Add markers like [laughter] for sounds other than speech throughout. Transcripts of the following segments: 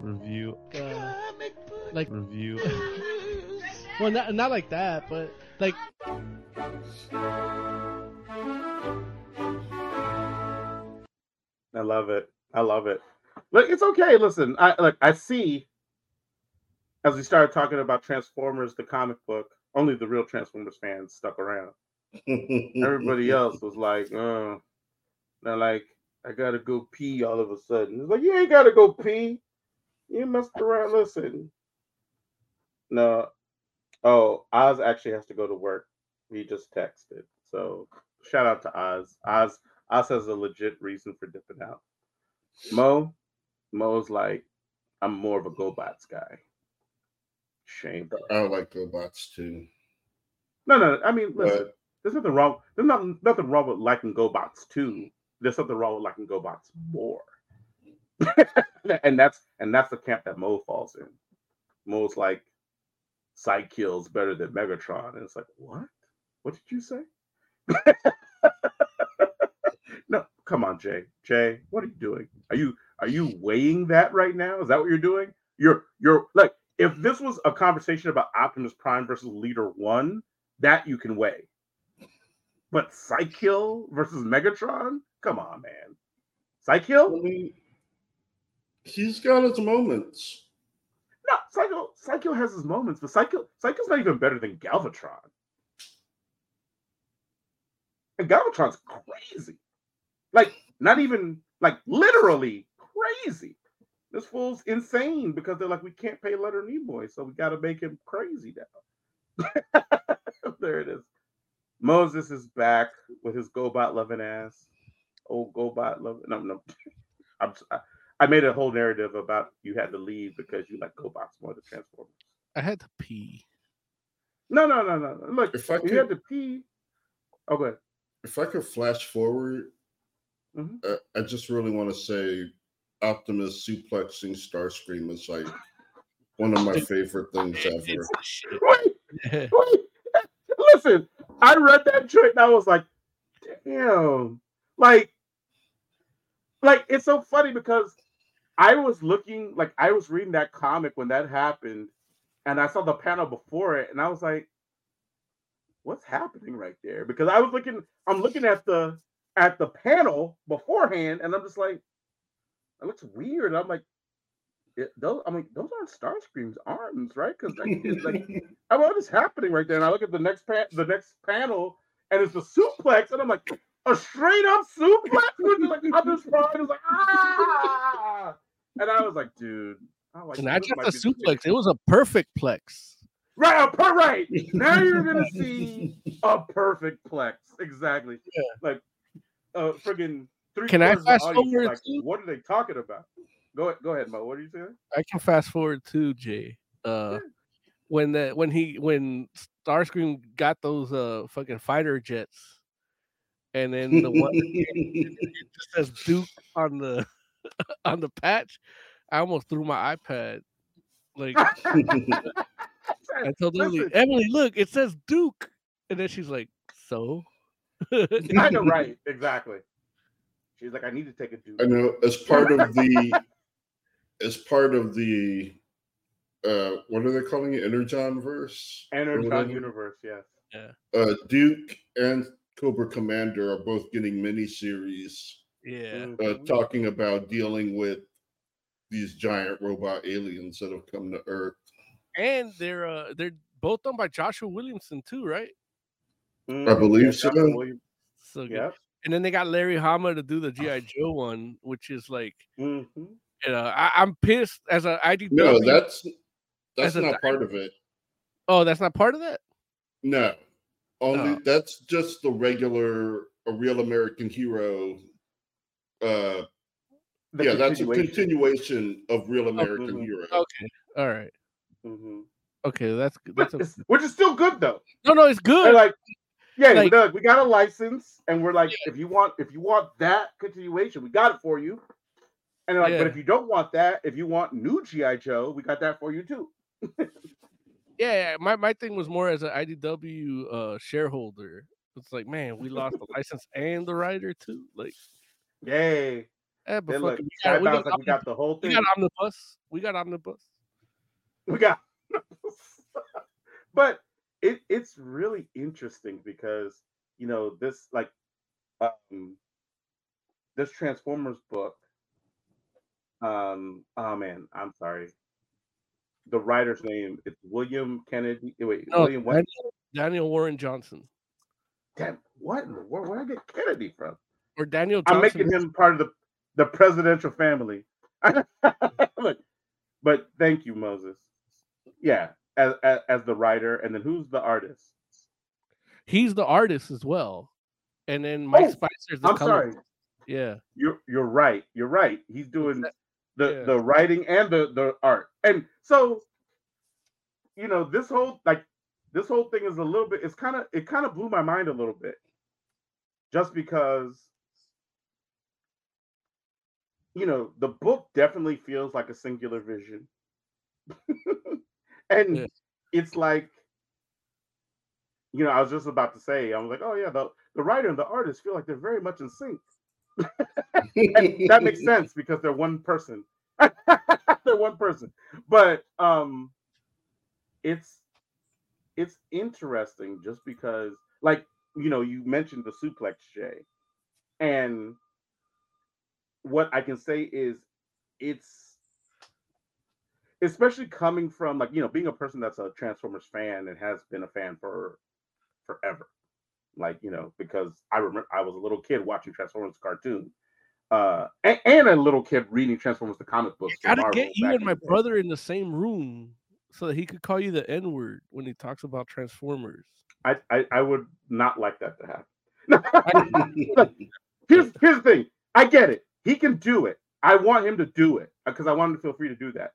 Review. Uh, Comic book like, Review. [laughs] well, not not like that, but like I love it. I love it. Look, it's okay. Listen, I look. I see. As we started talking about Transformers, the comic book, only the real Transformers fans stuck around. [laughs] Everybody else was like, "Oh, they're like, "I gotta go pee." All of a sudden, it's like, "You ain't gotta go pee. You messed around." Listen, no. Oh, Oz actually has to go to work. He just texted. So shout out to Oz. Oz Oz has a legit reason for dipping out. Mo, Mo's like, I'm more of a GoBots guy. Shame. I like GoBots too. No, no. I mean, listen. But There's nothing wrong. There's not, nothing wrong with liking GoBots too. There's something wrong with liking GoBots more. [laughs] and that's and that's the camp that Mo falls in. Mo's like Cy-Kill's better than Megatron. And it's like, what? What did you say? [laughs] no, come on, Jay. Jay, what are you doing? Are you are you weighing that right now? Is that what you're doing? You're you're like if mm-hmm. this was a conversation about Optimus Prime versus Leader One, that you can weigh. But Cy-Kill versus Megatron? Come on, man. Mean, he's got his moments. No, Psycho Psycho has his moments, but Psycho Psycho's not even better than Galvatron. And Galvatron's crazy. Like, not even like literally crazy. This fool's insane because they're like, we can't pay Leonard Nimoy, so we gotta make him crazy now. [laughs] there it is. Moses is back with his GoBot loving ass. Oh, GoBot loving. No, no. [laughs] I'm, I, I made a whole narrative about you had to leave because you like GoBots more than Transformers. I had to pee. No, no, no, no. no. Look, If I you could- had to pee. Okay. If I could flash forward, Mhm. uh, I just really want to say Optimus suplexing Starscream is like one of my [laughs] favorite things ever. Wait, wait. [laughs] Listen, I read that joint and I was like, damn. Like, like it's so funny because I was looking, like I was reading that comic when that happened, and I saw the panel before it, and I was like, what's happening right there? Because I was looking, I'm looking at the at the panel beforehand, and I'm just like, it looks weird. I'm like, it, those, I mean, those aren't Starscream's arms, right? Because like, like [laughs] I mean, what is happening right there? And I look at the next pa- the next panel, and it's a suplex, and I'm like, a straight up suplex. Like [laughs] I'm just. It's like ah, and I was like, dude, I was like Not this just a suplex; it was a perfect plex. Right, a per- right. Now you're gonna [laughs] see a perfect plex. Exactly. Yeah. Like, uh, friggin' three. Can I fast forward Like, what are they talking about? Go ahead, go ahead, Mo. What are you saying? I can fast forward too, Jay. Uh, Yeah. when the when he when Starscream got those uh fucking fighter jets, and then the one [laughs] it just says Duke on the [laughs] on the patch, I almost threw my iPad. Like [laughs] I told Emily, Emily, look, it says Duke, and then she's like, so. I know, [laughs] right? Exactly. She's like, I need to take a Duke. I know as part of the as part of the uh what are they calling it? Energon verse? Energon universe, yes. Uh Duke and Cobra Commander are both getting miniseries Yeah. uh Mhm. talking about dealing with these giant robot aliens that have come to Earth. And they're uh they're both done by Joshua Williamson too, right? I believe Yeah, so. Jonathan So good. Yep. And then they got Larry Hama to do the GI Joe one, which is like, Mhm. you know, I, I'm pissed as a IDW. No, that's that's As a not part of it. oh, that's not part of that. No. Only Oh. that's just the regular a real American hero uh The yeah, that's a continuation. continuation of Real American mhm. Hero. Okay, all right, Mhm. okay, that's good. That's a, which is still good though. no, no, it's They're good. like, yeah, Like- we, we got a license, and we're like, if you want, if you want that continuation, we got it for you. And they're like, but if you don't want that, if you want new GI Joe, we got that for you too. yeah, yeah, my my thing was more as an IDW uh shareholder. It's like, man, we lost the license and the writer too. Like, Yay! Eh, but look, we got, we got, like we got the whole thing. we got omnibus. We got omnibus. we got [laughs] but it it's really interesting because you know this like um this transformers book um oh man i'm sorry the writer's name it's william kennedy eh, wait No, william what Daniel, Daniel Warren Johnson damn what in the world where did i get kennedy from or Daniel. i'm making him part of the the presidential family [laughs] Look, but thank you moses yeah as, as as the writer and then who's the artist He's the artist as well, and then Mike Oh, Spicer's the i'm color. sorry Yeah, You're you're right. You're right. He's doing the yeah. the writing and the the art. And so you know, this whole like this whole thing is a little bit it's kind of it kind of blew my mind a little bit. Just because you know, the book definitely feels like a singular vision. [laughs] and Yeah. it's like you know, I was just about to say, I was like, oh yeah, the, the writer and the artist feel like they're very much in sync. [laughs] That makes [laughs] sense because they're one person. they're one person. But um it's it's interesting just because like you know you mentioned the suplex Jay. And what I can say is it's especially coming from like you know being a person that's a Transformers fan and has been a fan for forever. Like, you know, because I remember I was a little kid watching Transformers cartoon uh, and, and a little kid reading Transformers the comic books. from gotta get you and my the brother in the same room so that he could call you the N word when he talks about Transformers. I, I I would not like that to happen. [laughs] here's here's the thing. I get it. He can do it. I want him to do it uh, because I want him to feel free to do that.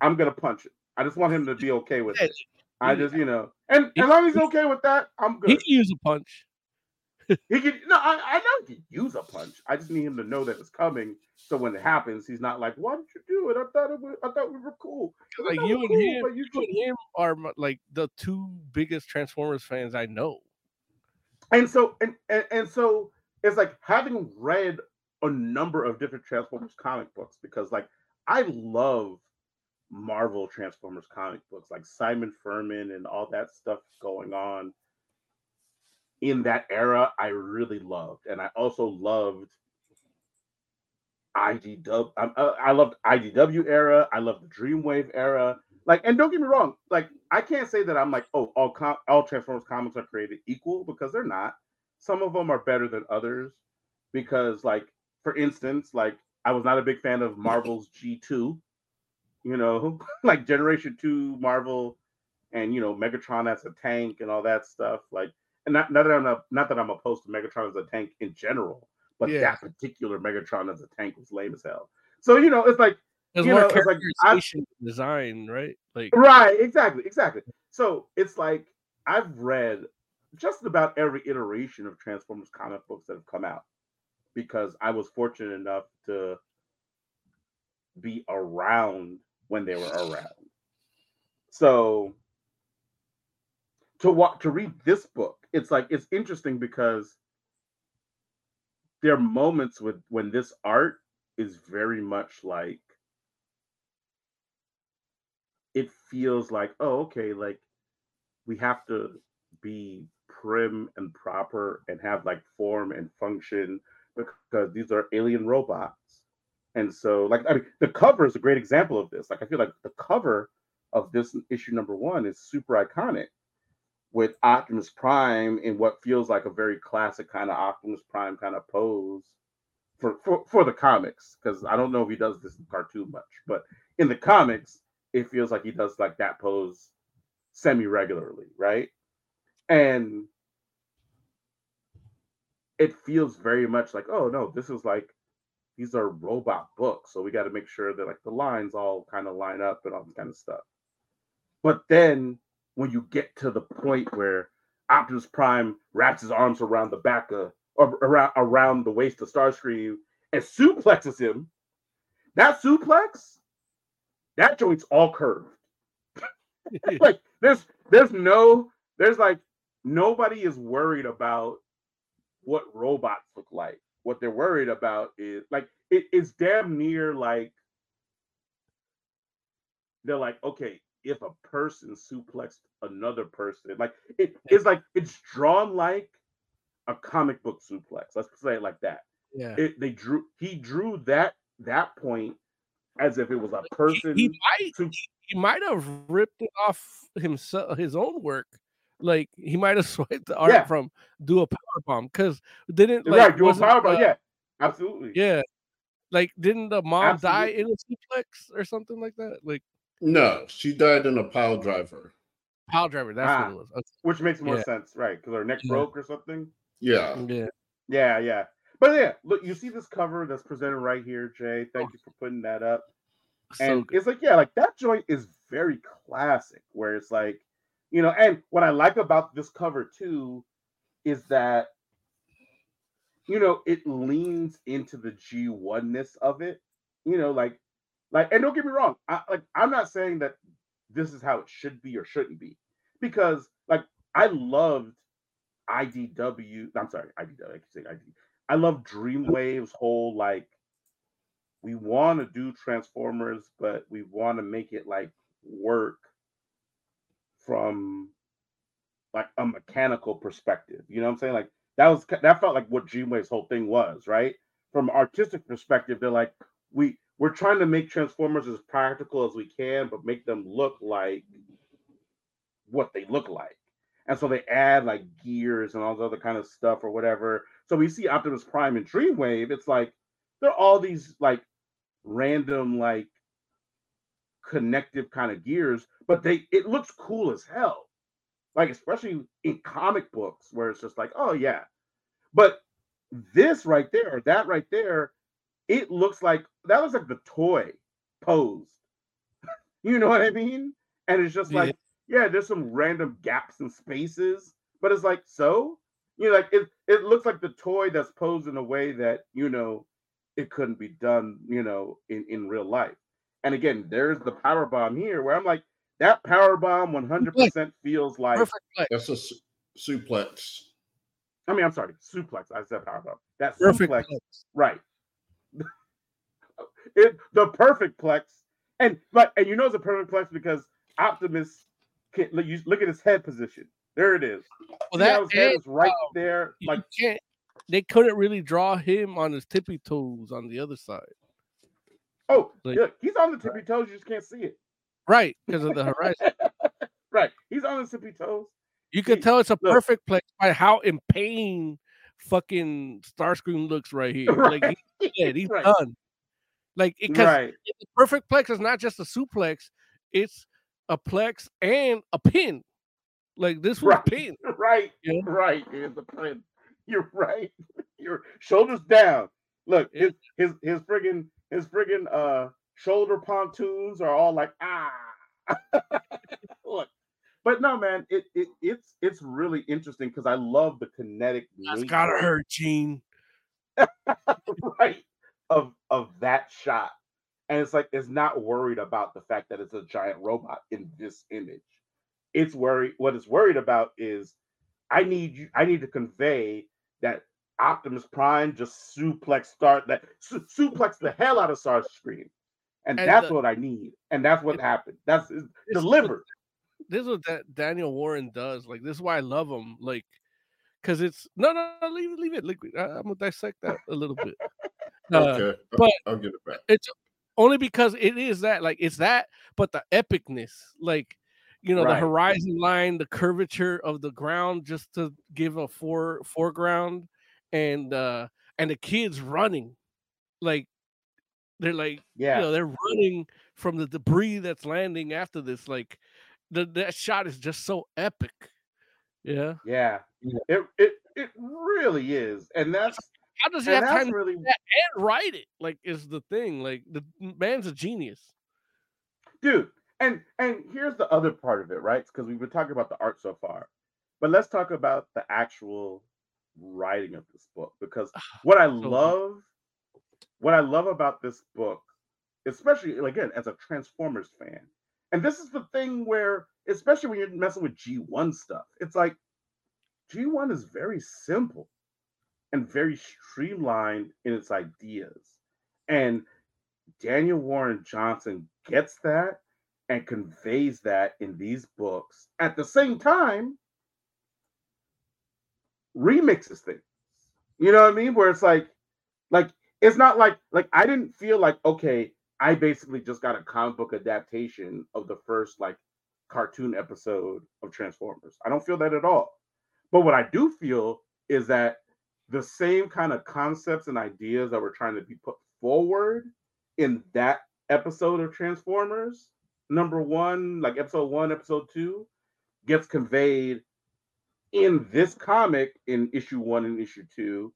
I'm gonna punch it. I just want him to be okay with it. I just you know, and as long as he's okay with that, I'm good. He can use a punch. [laughs] He can no, I, I know he can use a punch. I just need him to know that it's coming. So when it happens, he's not like, "Why did you do it? I thought it was, I thought we were cool." Like you and cool, him, but you you and him are like the two biggest Transformers fans I know. and so and, and and so it's like having read a number of different Transformers comic books because like I love Marvel Transformers comic books, like Simon Furman and all that stuff going on in that era. I really loved, and I also loved IDW. I, uh, I loved IDW era. I loved the Dreamwave era. Like, and don't get me wrong, like I can't say that I'm like, oh, all com- all Transformers comics are created equal because they're not. Some of them are better than others because, like, for instance, like I was not a big fan of Marvel's G2, you know, [laughs] like Generation 2 Marvel and you know, Megatron as a tank and all that stuff. Like, and not, not that I'm not, not that I'm opposed to Megatron as a tank in general, but Yeah. that particular Megatron as a tank was lame as hell. So, you know, it's like There's You know, it's like, I- design, right? Like Right, exactly, exactly. So it's like I've read just about every iteration of Transformers comic books that have come out because I was fortunate enough to be around when they were around. So to walk to read this book, it's like it's interesting because there are moments with when this art is very much like it feels like oh okay like we have to be prim and proper and have like form and function because these are alien robots and so like i mean the cover is a great example of this like i feel like the cover of this issue number one is super iconic with optimus prime in what feels like a very classic kind of optimus prime kind of pose for for, for the comics because i don't know if he does this in cartoon much but in the comics it feels like he does like that pose semi regularly, right? And it feels very much like, oh no, this is like these are robot books, so we got to make sure that like the lines all kind of line up and all this kind of stuff. But then when you get to the point where Optimus Prime wraps his arms around the back of or around around the waist of Starscream and suplexes him, that suplex, that joint's all curved [laughs] like there's there's no there's like nobody is worried about what robots look like what they're worried about is like it is damn near like they're like, okay, if a person suplexed another person, like it is like it's drawn like a comic book suplex. Let's say it like that. Yeah. It, they drew he drew that that point as if it was a person. He, he might su- he might have ripped it off himself his own work. Like he might have [laughs] swiped the art Yeah. from do a power bomb because didn't like right, do a power bomb. uh, Yeah, absolutely. yeah. Like didn't the mom die in a suplex or something like that? Like No, she died in a pile driver. pile driver, that's Ah. what it was. Okay. Which makes more Yeah. sense, right? Because her neck Yeah. broke or something. Yeah. Yeah. Yeah, yeah. But yeah, look, you see this cover that's presented right here, Jay. Thank you for putting that up. So and good. it's like, yeah, like that joint is very classic, where it's like, you know, and what I like about this cover too is that, you know, it leans into the G1ness of it, you know, like, like, and don't get me wrong, I like, I'm not saying that this is how it should be or shouldn't be, because like, I loved IDW, I'm sorry, IDW, I keep saying ID. I love Dreamwave's whole like we want to do Transformers, but we want to make it like work from like a mechanical perspective. You know what I'm saying? Like that was that felt like what Dreamwave's whole thing was, right? From artistic perspective, they're like we we're trying to make Transformers as practical as we can, but make them look like what they look like. And so they add like gears and all the other kind of stuff or whatever. So we see Optimus Prime and Dreamwave. It's like they're all these like random like connective kind of gears, but they it looks cool as hell. Like especially in comic books where it's just like, oh yeah. But this right there, or that right there, it looks like that was like the toy posed. [laughs] you know what I mean? And it's just Yeah. like, yeah, there's some random gaps and spaces, but it's like, so you know, like it it looks like the toy that's posed in a way that you know it couldn't be done, you know, in in real life. And again, there's the power bomb here where I'm like, that power bomb 100% feels like. perfect play. That's a su- suplex. I mean, I'm sorry, suplex. I said power bomb. That Perfect suplex, play. right? [laughs] it the perfect plex, and but and you know it's a perfect plex because Optimus can look, you look at his head position. There it is. Well, that his head is right um, there, like can't. They couldn't really draw him on his tippy toes on the other side, oh, like- yeah, he's on the tippy toes. You just can't see it. right? Because of the horizon. [laughs] Right, he's on the tippy toes. You can See, tell it's a look. perfect play by how in pain fucking Starscream looks right [laughs] here. Like Right. he's dead. He's Right. done. Like because Right, the perfect plex is not just a suplex; it's a plex and a pin. Like this was Right. pin. [laughs] right, Yeah. right. It's a pin. You're right. Your shoulders down. Look, his his his friggin' his friggin' uh shoulder pontoons are all like ah. [laughs] Look, but no, man, it, it it's it's really interesting because I love the kinetic That's nature, gotta hurt, Gene. [laughs] right of of that shot, and it's like it's not worried about the fact that it's a giant robot in this image. It's worried. What it's worried about is I need you. I need to convey that Optimus Prime just suplex start that su- suplex the hell out of Starscream, and, And that's the- what I need, and that's what happened. That's it's This is delivered. This is what that Daniel Warren does. Like this is why I love him. Like because it's no, no, no, leave it, leave it. Like, I, I'm gonna dissect that a little bit. Uh, Okay, but- I'll get it back. it's only because it is that like it's that but the epicness like you know the horizon line the curvature of the ground just to give a fore foreground and uh and the kids running like they're like Yeah, you know they're running from the debris that's landing after this like the that shot is just so epic yeah yeah. It it it really is, and that's how does he have time really and write it like is the thing like the man's a genius dude and and here's the other part of it right because we've been talking about the art so far but let's talk about the actual writing of this book because ah, what i love what i love about this book especially again as a transformers fan and this is the thing where especially when you're messing with g1 stuff it's like g1 is very simple and very streamlined in its ideas. And Daniel Warren Johnson gets that and conveys that in these books. At the same time, remixes things. You know what I mean? Where it's like, like it's not like like I didn't feel like okay, I basically just got a comic book adaptation of the first like cartoon episode of Transformers. I don't feel that at all. But what I do feel is that the same kind of concepts and ideas that were trying to be put forward in that episode of Transformers, number one, like episode one, episode two, gets conveyed in this comic in issue one and issue two.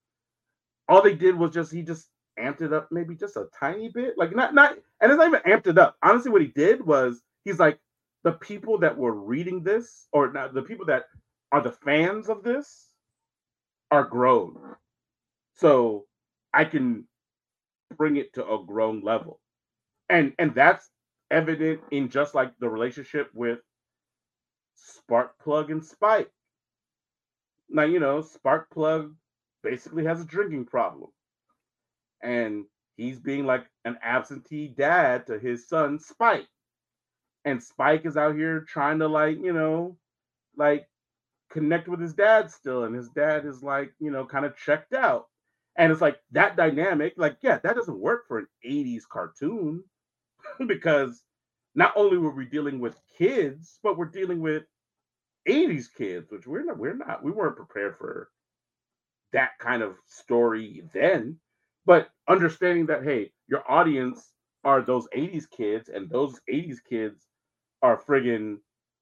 All they did was just he just amped it up maybe just a tiny bit. Like not not and it's not even amped it up. Honestly, what he did was he's like the people that were reading this, or not the people that are the fans of this are grown. So I can bring it to a grown level. And and that's evident in just like the relationship with Sparkplug and Spike. Now, you know, Sparkplug basically has a drinking problem. And he's being like an absentee dad to his son Spike. And Spike is out here trying to like, you know, like connect with his dad still. And his dad is like, you know, kind of checked out. And it's like that dynamic, like, yeah, that doesn't work for an 80s cartoon [laughs] because not only were we dealing with kids, but we're dealing with 80s kids, which we're not, we're not, we weren't prepared for that kind of story then. But understanding that, hey, your audience are those 80s kids, and those 80s kids are friggin',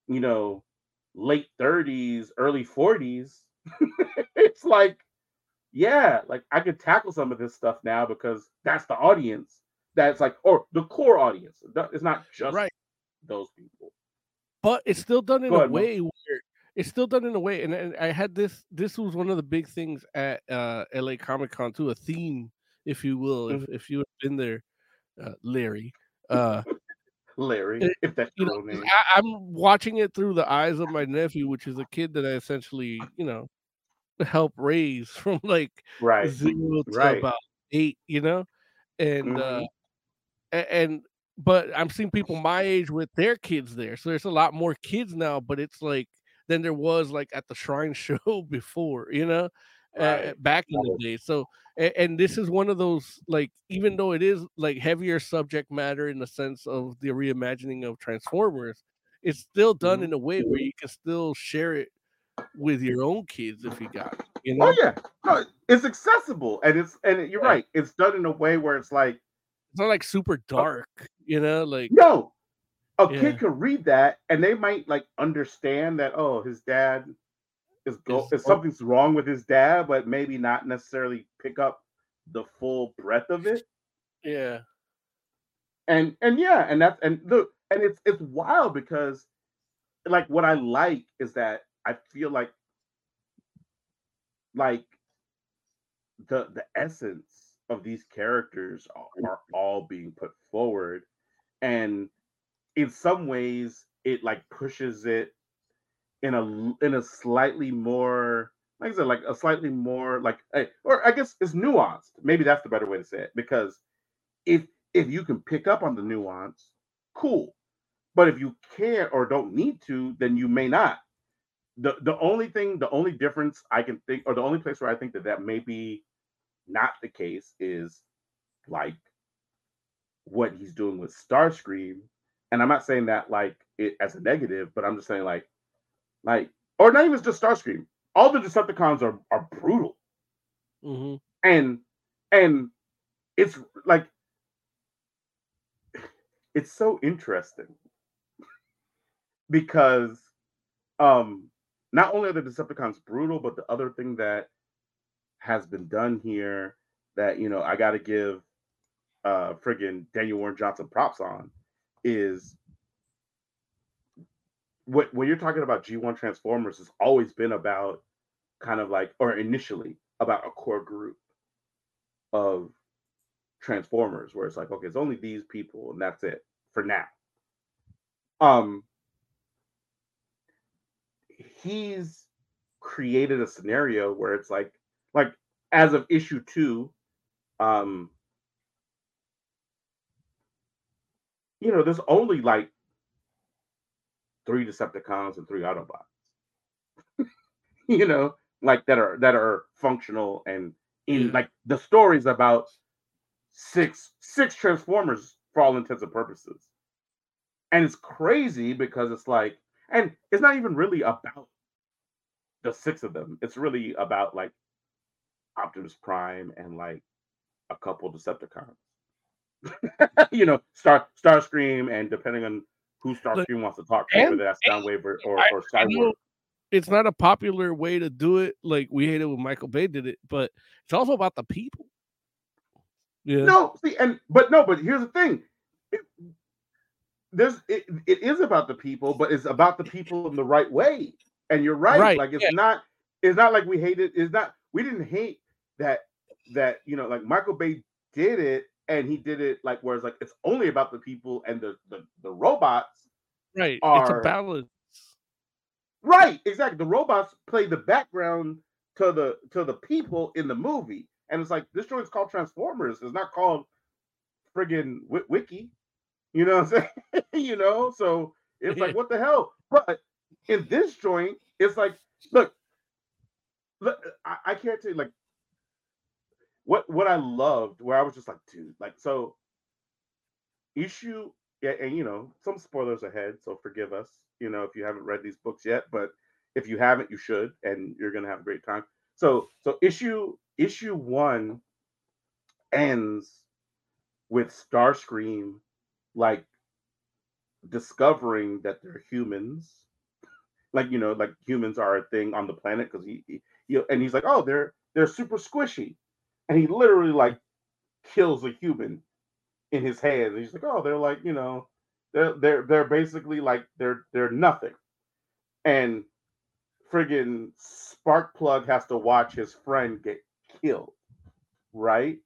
you know, late 30s, early 40s. [laughs] it's like yeah, like I could tackle some of this stuff now because that's the audience. That's like, or the core audience. It's not just right. those people. But it's still done in a way man. where it's still done in a way. And, and I had this. This was one of the big things at uh, LA Comic Con too, a theme, if you will, mm-hmm. if if you have been there, uh, Larry. Uh, Larry, it, if that's you know, name. I, I'm watching it through the eyes of my nephew, which is a kid that I essentially, you know, help raise [laughs] from like right zero to right. about eight, you know, and mm-hmm. uh, and but I'm seeing people my age with their kids there, so there's a lot more kids now, but it's like than there was like at the Shrine [laughs] Show before, you know, right. uh, back in the day. So and, and this is one of those like even though it is like heavier subject matter in the sense of the reimagining of Transformers, it's still done mm-hmm. in a way where you can still share it with your own kids if you got it. You oh, know? Oh yeah, no, it's accessible and it's and you're right. It's done in a way where it's like it's not like super dark, uh, you know, like no. A yeah. kid could read that and they might like understand that oh his dad is go is something's wrong with his dad, but maybe not necessarily pick up the full breadth of it. Yeah. And and yeah, and that's and look, and it's it's wild because like what I like is that I feel like like the the essence of these characters are, all being put forward and in some ways it like pushes it in a in a slightly more like I said, like a slightly more like or I guess it's nuanced. Maybe that's the better way to say it. Because if if you can pick up on the nuance, cool. But if you can't or don't need to, then you may not the the only thing, the only difference I can think, or the only place where I think that that may be not the case is like what he's doing with Starscream, and I'm not saying that like it as a negative, but I'm just saying like, like, or not even just Starscream. All the Decepticons are are brutal, mm-hmm. and and it's like it's so interesting because um not only are the Decepticons brutal, but the other thing that has been done here that you know I got to give uh friggin' Daniel Warren Johnson props on is what when you're talking about G1 Transformers has always been about kind of like or initially about a core group of Transformers where it's like okay it's only these people and that's it for now. Um he's created a scenario where it's like like as of issue two, um, you know, there's only like three Decepticons and three Autobots. [laughs] you know, like that are that are functional and in like the stories about six six Transformers for all intents and purposes. And it's crazy because it's like, and it's not even really about the six of them. It's really about like Optimus Prime and like a couple Decepticons. [laughs] you know, Star Starscream, and depending on who Starscream wants to talk to, whether that's Soundwave or, or, or Cyborg. it's not a popular way to do it. Like we hate it when Michael Bay did it, but it's also about the people. Yeah. No, see, and but no, but here's the thing. It, there's it, it is about the people, but it's about the people in the right way. And you're right. Right, Like it's yeah. not it's not like we hate it. It's not we didn't hate that that you know like Michael Bay did it and he did it like whereas like it's only about the people and the the, the robots. right. it's a balance. Right, exactly. The robots play the background to the to the people in the movie. And it's like this joint's called Transformers. It's not called friggin' Wi- Witwicky. You know what I'm saying? [laughs] you know, so it's like [laughs] what the hell? But in this joint, it's like, look, look I, I can't tell you like what what I loved, where I was just like, dude, like so issue and you know, some spoilers ahead, so forgive us, you know, if you haven't read these books yet, but if you haven't, you should, and you're gonna have a great time. So so issue issue one ends with Starscream like discovering that they're humans. Like you know, like humans are a thing on the planet because he, he, he and he's like, oh, they're they're super squishy, and he literally like kills a human in his hands. And he's like, oh, they're like you know, they're they're they're basically like they're they're nothing, and friggin' Sparkplug has to watch his friend get killed, right?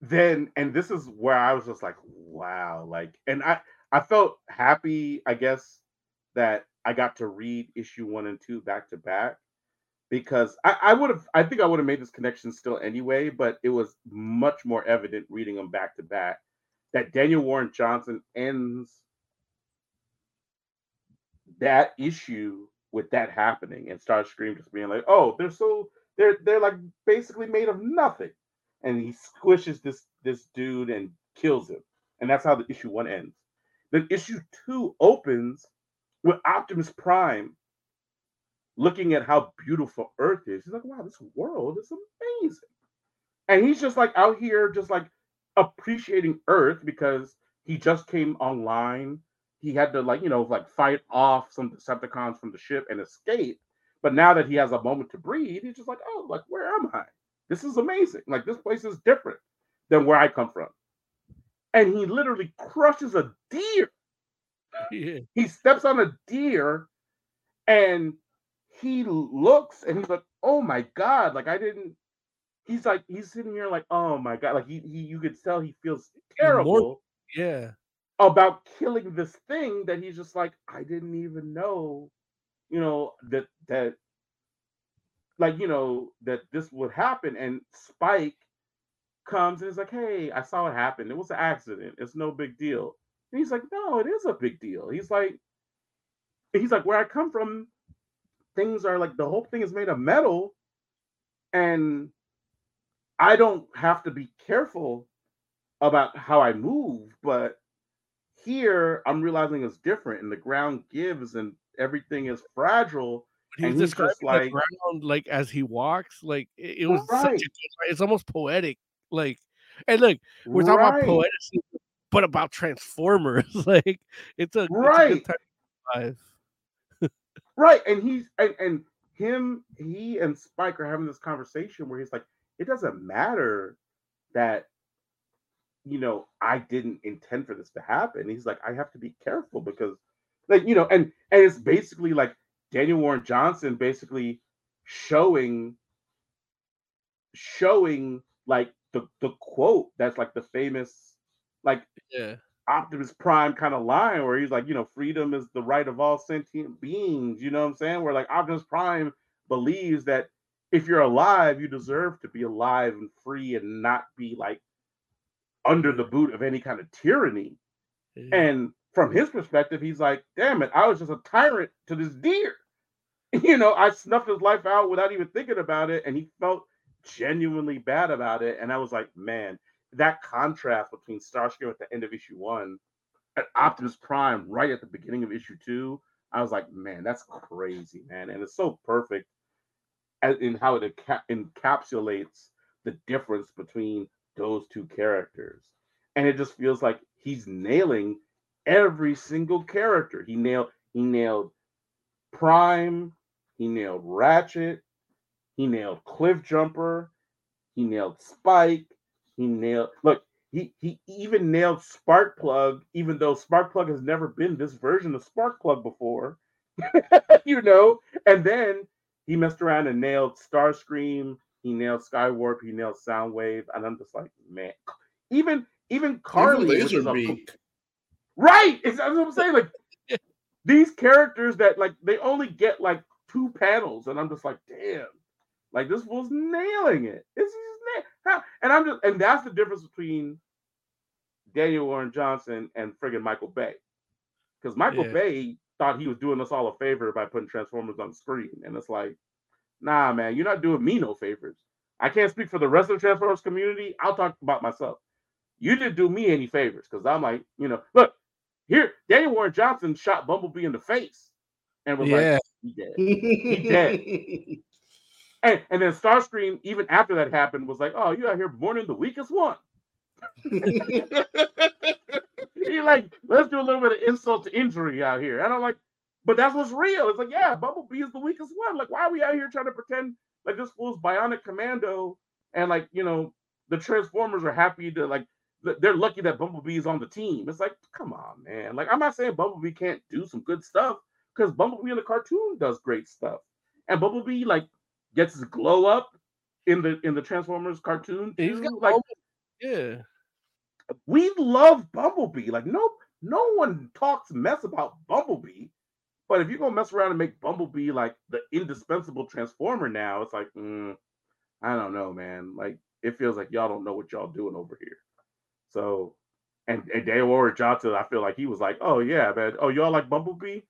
Then and this is where I was just like, wow, like, and I I felt happy, I guess, that I got to read issue one and two back to back because I, I would have I think I would have made this connection still anyway, but it was much more evident reading them back to back that Daniel Warren Johnson ends that issue with that happening and Starscream just being like, oh, they're so they're they're like basically made of nothing. And he squishes this this dude and kills him. And that's how the issue one ends. Then issue two opens with Optimus Prime looking at how beautiful Earth is. He's like, wow, this world is amazing. And he's just like out here, just like appreciating Earth because he just came online. He had to like, you know, like fight off some Decepticons from the ship and escape. But now that he has a moment to breathe, he's just like, oh, like where am I? This is amazing. Like this place is different than where I come from. And he literally crushes a deer [laughs] Yeah. he steps on a deer and he looks and he's like, oh my god, like I didn't. He's like, he's sitting here like, oh my god, like he, he you could tell he feels terrible Yeah. about killing this thing that he's just like, I didn't even know, you know, that that like you know that this would happen. And Spike comes and is like, hey, I saw it happen. It was an accident. It's no big deal. And he's like, no, it is a big deal. He's like, he's like, where I come from, things are like the whole thing is made of metal, and I don't have to be careful about how I move, but here I'm realizing it's different, and the ground gives, and everything is fragile. He's And he's just like- ground like as he walks. Like it, it was such a it's almost poetic. Like and look, we're talking about Right. poeticism, but about Transformers. [laughs] like it's a, Right. It's a good time to live. Right. And he's and, and him, he and Spike are having this conversation where he's like, it doesn't matter that you know I didn't intend for this to happen. He's like, I have to be careful because like you know, and and it's basically like Daniel Warren Johnson basically showing showing like the the quote that's like the famous like Yeah. Optimus Prime kind of line where he's like, you know, freedom is the right of all sentient beings. You know what I'm saying? Where like Optimus Prime believes that if you're alive, you deserve to be alive and free and not be like under the boot of any kind of tyranny. Yeah. And from his perspective, he's like, damn it, I was just a tyrant to this deer. [laughs] You know, I snuffed his life out without even thinking about it, and he felt genuinely bad about it. And I was like, man, that contrast between Starscream at the end of issue one and Optimus Prime right at the beginning of issue two, I was like, man, that's crazy, man. And it's so perfect in how it enca- encapsulates the difference between those two characters. And it just feels like he's nailing every single character. He nailed he nailed Prime, he nailed Ratchet, he nailed Cliffjumper, he nailed Spike, he nailed look, he he even nailed Sparkplug, even though Sparkplug has never been this version of Sparkplug before. [laughs] you know, and then he messed around and nailed Starscream, he nailed Skywarp, he nailed Soundwave, and I'm just like, man, even even Carly, Even is a-. Right. It's, that's what I'm saying. Like [laughs] these characters that like they only get like two panels, and I'm just like, damn, like this was nailing it. It's how, and I'm just and that's the difference between Daniel Warren Johnson and friggin' Michael Bay. Because Michael Yeah. Bay thought he was doing us all a favor by putting Transformers on screen. And it's like, nah, man, you're not doing me no favors. I can't speak for the rest of the Transformers community. I'll talk about myself. You didn't do me any favors because I'm like, you know, look, here, Daniel Warren Johnson shot Bumblebee in the face and was Yeah. like, he dead. he dead. [laughs] And, and then Starscream, even after that happened, was like, oh, you out here mourning the weakest one. [laughs] You're like, let's do a little bit of insult to injury out here. And I'm like, but that's what's real. It's like, yeah, Bumblebee is the weakest one. Like, why are we out here trying to pretend like this fool's bionic commando and like, you know, the Transformers are happy to like they're lucky that Bumblebee is on the team. It's like, come on, man. Like, I'm not saying Bumblebee can't do some good stuff because Bumblebee in the cartoon does great stuff. And Bumblebee like gets his glow up in the in the Transformers cartoon. He's too. got like yeah. we love Bumblebee. Like no no one talks mess about Bumblebee. But if you're gonna mess around and make Bumblebee like the indispensable transformer now, it's like mm, I don't know, man. Like it feels like y'all don't know what y'all doing over here. So and, and Warren Johnson, I feel like he was like, oh yeah, man. Oh, y'all like Bumblebee?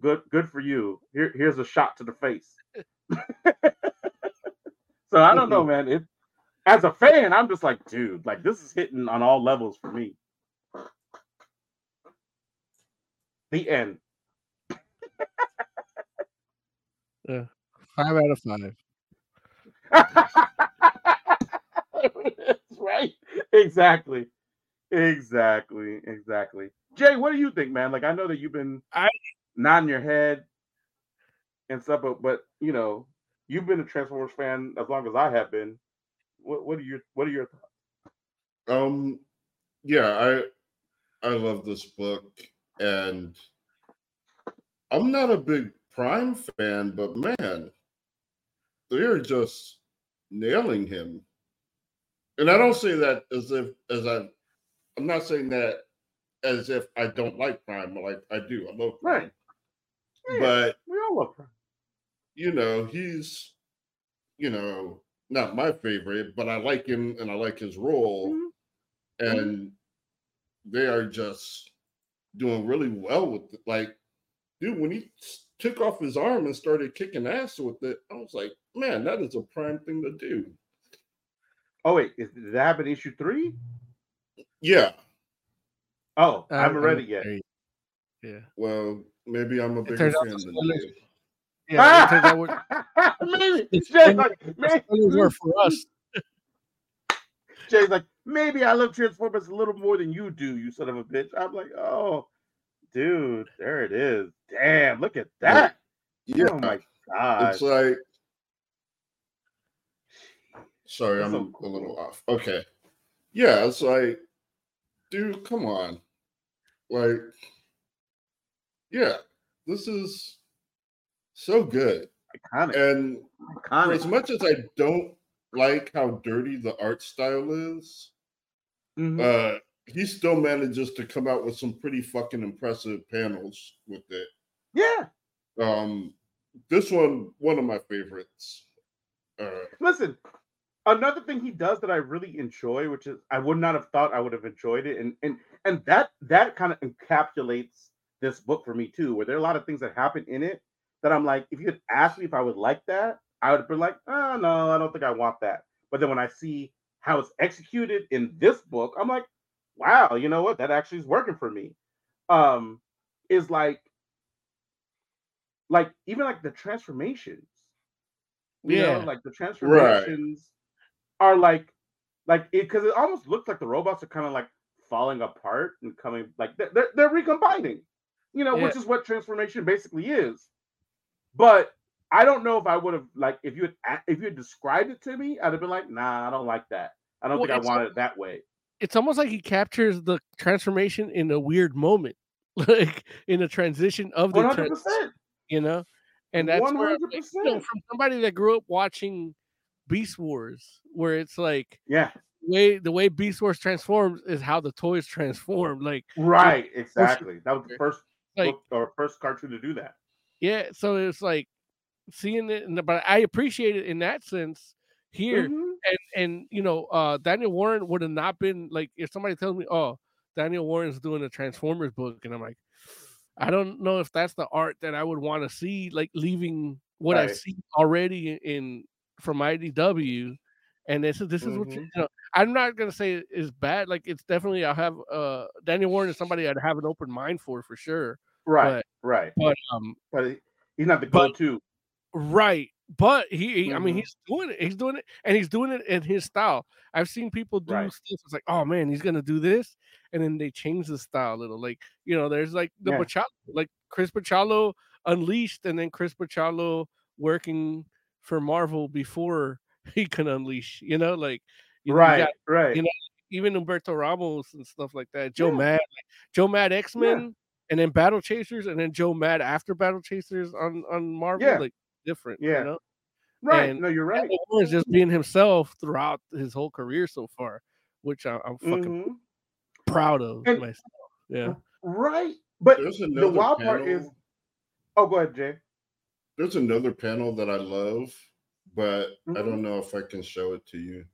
Good, good for you. Here, here's a shot to the face. [laughs] so I don't know, man. It as a fan, I'm just like, dude, like this is hitting on all levels for me. The end. [laughs] yeah. Five out of five. That's [laughs] right. Exactly. Exactly. Exactly. Jay, what do you think, man? Like I know that you've been I- nodding your head and stuff, but but you know, you've been a Transformers fan as long as I have been. What what are your what are your thoughts? Um, yeah, I I love this book, and I'm not a big Prime fan, but man, they're just nailing him. And I don't say that as if as I I'm not saying that as if I don't like Prime. But like I do, I love Prime. Right. Yeah, But we all love Prime. You know, he's you know not my favorite, but I like him and I like his role Mhm. and they are just doing really well with it. Like, dude, when he took off his arm and started kicking ass with it, I was like, man, that is a prime thing to do. Oh wait, is, did that happen issue three? Yeah. Oh, I Uh, haven't read it yet. Yeah. Well, maybe I'm a It bigger fan than you. Yeah. [laughs] it turns out maybe the Jay's like, spoilers maybe, were for mm. us. Jay's like, maybe I love Transformers a little more than you do, you son of a bitch. I'm like, oh, dude, there it is. Damn, look at that. Yeah. Oh my god. It's like, sorry, That's I'm so a little off. Okay. Yeah, it's like, dude, come on. Like, yeah, this is so good. Iconic. And for as much as I don't like how dirty the art style is, Mhm. uh, he still manages to come out with some pretty fucking impressive panels with it. yeah. Um, this one, one of my favorites. Uh, Listen, another thing he does that I really enjoy, which is I would not have thought I would have enjoyed it, and and and that that kind of encapsulates this book for me too, where there are a lot of things that happen in it that I'm like, if you had asked me if I would like that, I would have been like, oh no, I don't think I want that. But then when I see how it's executed in this book, I'm like, wow, you know what? That actually is working for me. Um, is like, like even like the transformations. You Yeah. know, like the transformations are like, like it because it almost looks like the robots are kind of like falling apart and coming like they're they're, they're recombining. You know, which is what transformation basically is. But I don't know if I would have like if you had if you had described it to me, I'd have been like, nah, I don't like that. I don't Well, think I want it that way. It's almost like he captures the transformation in a weird moment, [laughs] like in a transition of the One hundred trans- you know, and that's One where like, you know, from somebody that grew up watching Beast Wars, where it's like Yeah. way the way Beast Wars transforms is how the toys transform. Like, Right. Exactly. That was the first like book or first cartoon to do that. Yeah. So it's like seeing it, the, but I appreciate it in that sense here. Mhm. And and you know, uh, Daniel Warren would have not been like if somebody tells me, oh, Daniel Warren's doing a Transformers book, and I'm like, I don't know if that's the art that I would want to see, like leaving what I've Right. seen already in, from IDW. And this is this is what you, Mhm. you know. I'm not gonna say it is bad. Like it's definitely I have uh Daniel Warren is somebody I'd have an open mind for for sure. Right. right. But um But he's not the go-to. Right. But he, he- I mean, Mhm. he's doing it. He's doing it, and he's doing it in his style. I've seen people do Right. stuff. It's like, oh man, he's gonna do this, and then they change the style a little. Like, you know, there's like the Yeah. Machado, like Chris Bachalo unleashed, and then Chris Bachalo working for Marvel before [laughs] he can unleash. You know, like you, know, you right. got right. you know, even Humberto Ramos and stuff like that. Joe Yeah. Mad, like, Joe Mad X Men, and then Battle Chasers, and then Joe Mad after Battle Chasers on on Marvel. Yeah. Like different. Yeah. You know? right. and no, you're right. Daniel Warren's just being himself throughout his whole career so far, which I, I'm fucking Mhm. proud of And- myself. Yeah. Right. But the wild panel. part is oh go ahead, Jay. there's another panel that I love, but I Mhm. don't know if I can show it to you.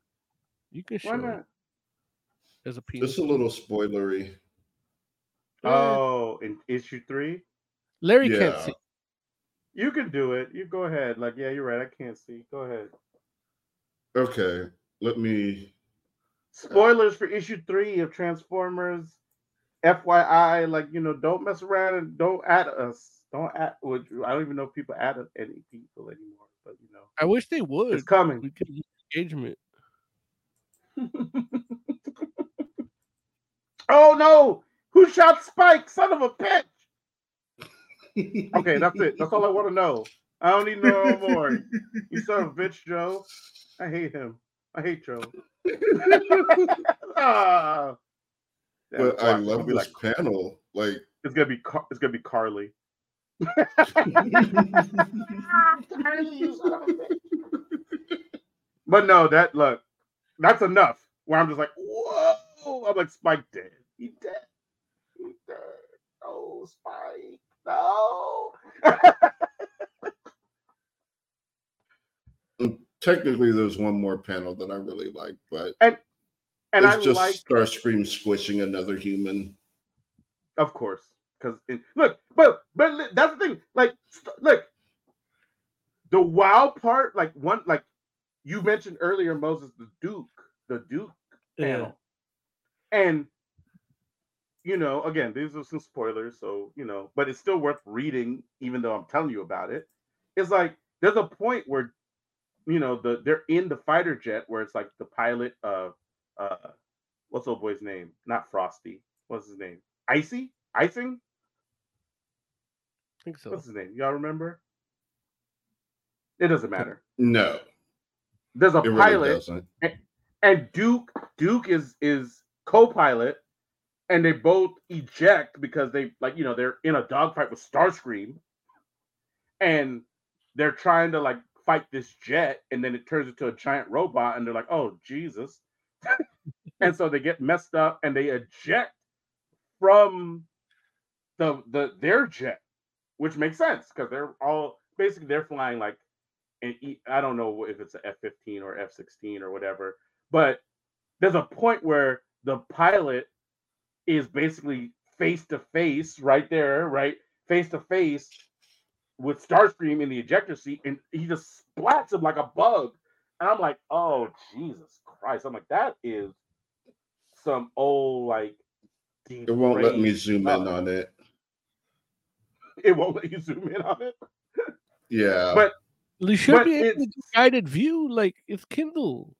You can show Why it. There's a piece. It's a little spoilery. Oh, in issue three? Larry can't see. You can do it. You go ahead. Like, yeah, you're right. I can't see. Go ahead. Okay, let me. Uh Spoilers for issue three of Transformers. FYI, like you know, don't mess around and don't add us. Don't add. Which I don't even know if people add any people anymore, but you know, I wish they would. it's coming. We could use engagement. [laughs] oh no! Who shot Spike? Son of a bitch! [laughs] Okay, that's it. That's all I want to know. I don't need no more. You son of a bitch, Joe. I hate him. I hate Joe. [laughs] ah. Yeah, But I love this like panel. Like, it's gonna be Car- it's gonna be Carly. [laughs] But no, that look, that's enough. Where I'm just like, whoa! I'm like, Spike dead. He dead. He dead. Oh, Spike. No. [laughs] technically, there's one more panel that I really like, but and it's I just like, Starscream squishing another human. of course, because look, but but that's the thing. Like, st- look, the wow part, like one, like you mentioned earlier, Moses, the Duke, the Duke Yeah. panel. And you know, again, these are some spoilers, so you know, but it's still worth reading, even though I'm telling you about it. It's like there's a point where you know the they're in the fighter jet where it's like the pilot of uh what's old boy's name? Not Frosty. What's his name? Icy? Icing? I think so. What's his name? Y'all remember? It doesn't matter. No, There's a it pilot doesn't. and Duke Duke is is co-pilot, and they both eject because they like you know they're in a dogfight with Starscream, and they're trying to like fight this jet, and then it turns into a giant robot, and they're like, oh Jesus, [laughs] and so they get messed up and they eject from the the their jet, which makes sense because they're all basically they're flying like and I don't know if it's an F-15 or F-16 or whatever, but there's a point where the pilot is basically face to face right there, right? Face to face with Starscream in the ejector seat, and he just splats him like a bug. And I'm like, oh Jesus Christ. I'm like, that is some old like it won't let me zoom in on it. It won't let you zoom in on it. Yeah. But you should be able to guided view, like it's Kindle.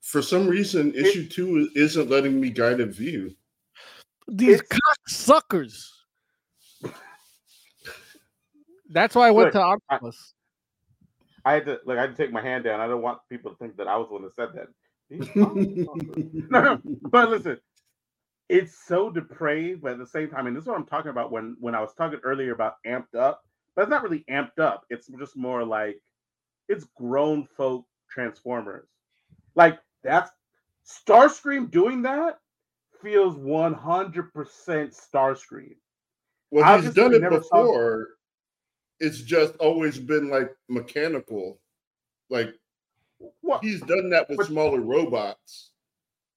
For some reason, issue it, two isn't letting me guided view. These suckers. That's why I went look, to Octopus. I, I, had to like I had to take my hand down. I don't want people to think that I was the one that said that. [laughs] [laughs] no, no, but listen, it's so depraved, but at the same time, and this is what I'm talking about when when I was talking earlier about amped up. That's not really amped up. It's just more like it's grown folk Transformers. Like that's Starscream doing that feels 100% Starscream. Well, he's done it before. It's just always been like mechanical. Like what? he's done that with but, smaller robots.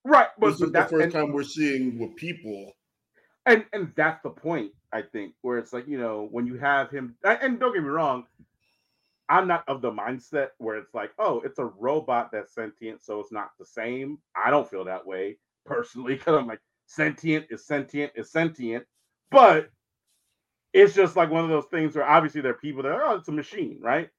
Right, but this is the first and, time we're seeing with people. And and that's the point, I think, where it's like, you know, when you have him and don't get me wrong, I'm not of the mindset where it's like, oh, it's a robot that's sentient, so it's not the same. I don't feel that way personally because I'm like, sentient is sentient is sentient, but it's just like one of those things where obviously there are people that are, oh, it's a machine, right?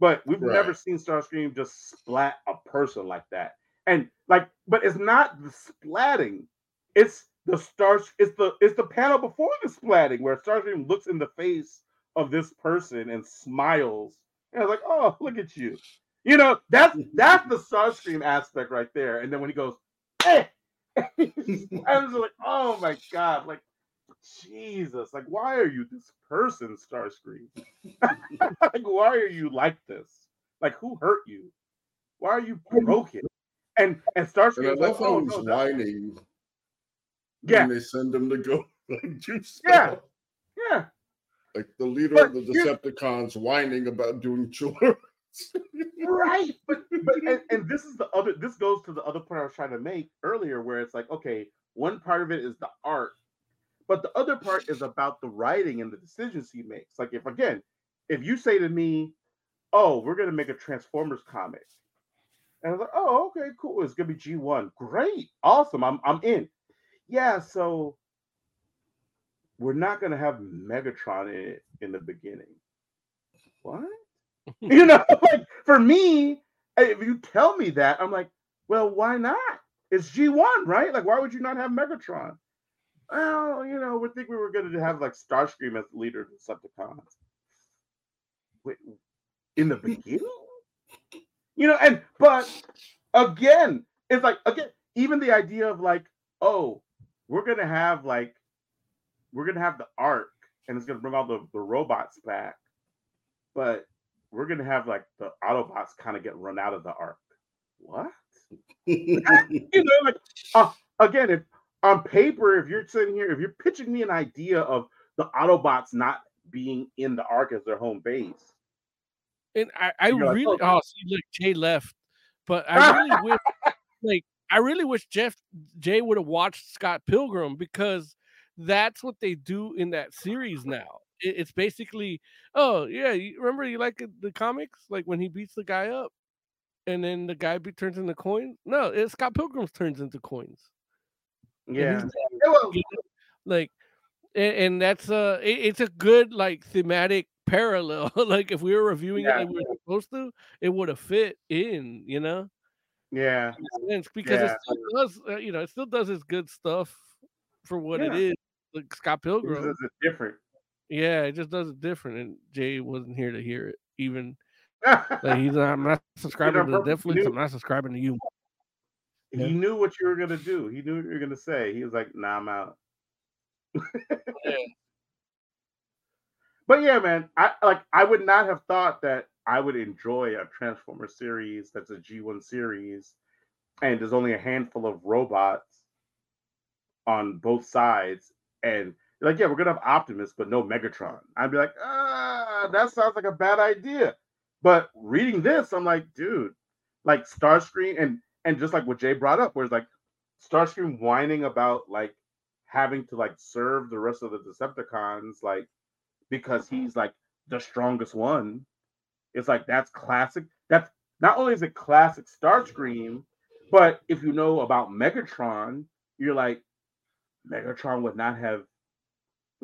But we've right. never seen Starscream just splat a person like that. And like, but it's not the splatting, it's the star, it's the it's the panel before the splatting where Starscream looks in the face of this person and smiles and I was like, oh, look at you. You know, that's that's the Starscream aspect right there. And then when he goes, eh, I was like, oh my god, like Jesus, like why are you this person, Starscream? [laughs] like, why are you like this? Like, who hurt you? Why are you broken? And and Starscream and like, oh, no, whining. Yeah, when they send him to go [laughs] like juice. Yeah, yeah. Like the leader but of the Decepticons whining about doing chores. Right. [laughs] But but and, and this is the other this goes to the other point I was trying to make earlier, where it's like, okay, one part of it is the art, but the other part is about the writing and the decisions he makes. Like if again, if you say to me, Oh, we're gonna make a Transformers comic. And I was like, oh, okay, cool. It's gonna be G1. Great, awesome. I'm I'm in. Yeah, so we're not to have Megatron in it in the beginning. What? [laughs] you know, [laughs] like for me, eh, if you tell me that, I'm like, well, why not? It's G1, right? Like, why would you not have Megatron? Well, you know, we think we were going to have like Starscream as leader of the Decepticons. Wait, in the beginning? You know, and but again, it's like again, even the idea of like, oh, we're gonna have like we're gonna have the arc and it's gonna bring all the, the robots back, but we're gonna have like the Autobots kind of get run out of the arc. What? [laughs] you know, like uh, again, if on paper, if you're sitting here, if you're pitching me an idea of the Autobots not being in the arc as their home base, and I, I really, like, oh, oh see, look, Jay left, but I really [laughs] wish, like, I really wish Jeff Jay would have watched Scott Pilgrim because that's what they do in that series now. It, it's basically, oh yeah, you remember you like the comics, like when he beats the guy up, and then the guy be, turns into coins. No, it's Scott Pilgrim turns into coins. Yeah, like, and, and that's a it, it's a good like thematic parallel. [laughs] like if we were reviewing yeah. it like we were supposed to, it would have fit in, you know. Yeah, because yeah. it still does, uh, you know, it still does its good stuff for what yeah. it is like Scott Pilgrim. It does different. Yeah, it just does it different. And Jay wasn't here to hear it. Even like he's not, I'm not [laughs] subscribing you know, to Netflix. I'm not subscribing to you. He yeah. knew what you were gonna do. He knew what you were gonna say. He was like, "Nah, I'm out." yeah. [laughs] But yeah, man, I like. I would not have thought that I would enjoy a Transformer series that's a G1 series, and there's only a handful of robots on both sides, and like, yeah, we're gonna have Optimus, but no Megatron. I'd be like, ah, that sounds like a bad idea. But reading this, I'm like, dude, like Starscream and and just like what Jay brought up, where it's like Starscream whining about like having to like serve the rest of the Decepticons, like because he's like the strongest one. It's like that's classic. That's not only is it classic Starscream, but if you know about Megatron, you're like, Megatron would not have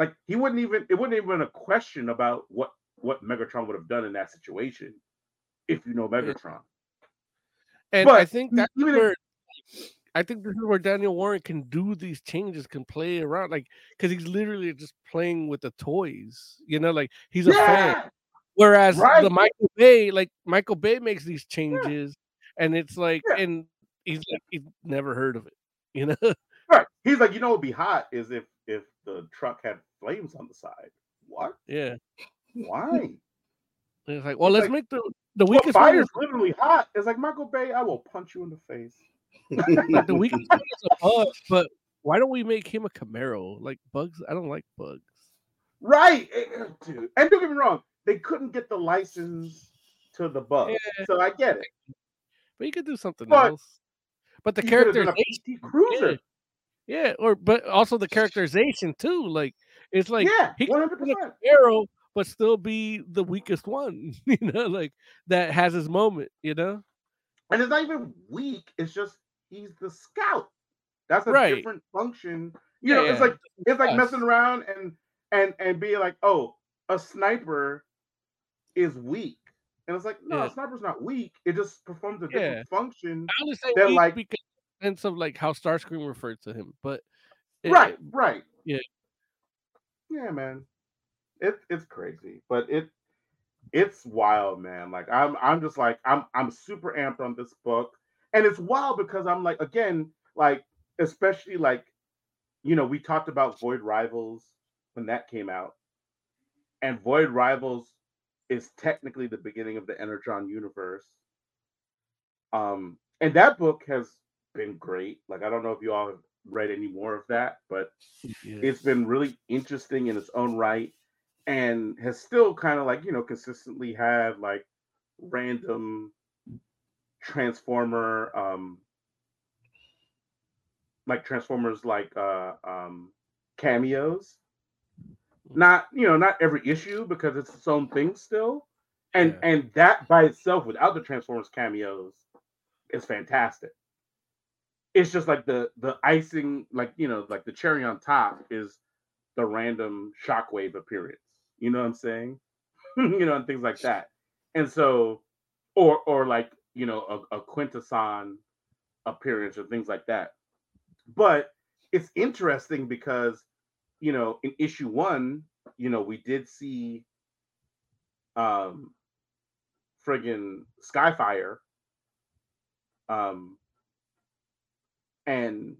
like he wouldn't even it wouldn't even a question about what what Megatron would have done in that situation if you know Megatron. And but I think that's where if, I think this is where Daniel Warren can do these changes, can play around, like because he's literally just playing with the toys, you know, like he's a yeah. fan. Whereas right. the Michael Bay, like Michael Bay makes these changes, yeah. and it's like, yeah. and he's like, he's never heard of it, you know. [laughs] He's like, you know, what'd be hot is if if the truck had flames on the side. What? Yeah. Why? it's like, well, it's let's like, make the the weakest well, fire's literally hot. It's like Michael Bay, I will punch you in the face. like the weakest one is a bug, but why don't we make him a Camaro? Like bugs, I don't like bugs. Right, eh, eh, dude. And don't get me wrong, they couldn't get the license to the bug, yeah. so I get it. But you could do something but else. But the character a cruiser. Yeah. or but also the characterization too. Like it's like yeah, he can be a Camaro, but still be the weakest one. [laughs] You know, like that has his moment. You know, and it's not even weak. It's just he's the scout. That's a right. different function. You know, yeah, it's like it's like messing around and and and being like, oh, a sniper is weak. And it's like, no, yeah. a sniper's not weak. It just performs a different yeah. function. I only say weak like because sense of like how Starscream referred to him, but it, right, right, yeah, yeah, man. It it's crazy, but it it's wild, man. Like I'm I'm just like I'm I'm super amped on this book. And it's wild because I'm like, again, like, especially like, you know, we talked about Void Rivals when that came out. And Void Rivals is technically the beginning of the Energon universe. Um, and that book has been great. Like, I don't know if you all have read any more of that, but [laughs] yes. it's been really interesting in its own right and has still kind of like, you know, consistently had like random transformer um like transformers like uh um cameos not you know not every issue because it's its own thing still and yeah. and that by itself without the transformers cameos is fantastic it's just like the the icing like you know like the cherry on top is the random shockwave appearance you know what i'm saying [laughs] you know and things like that and so or or like you know, a, a Quintesson appearance or things like that. But it's interesting because, you know, in issue one, you know, we did see um friggin' Skyfire. Um and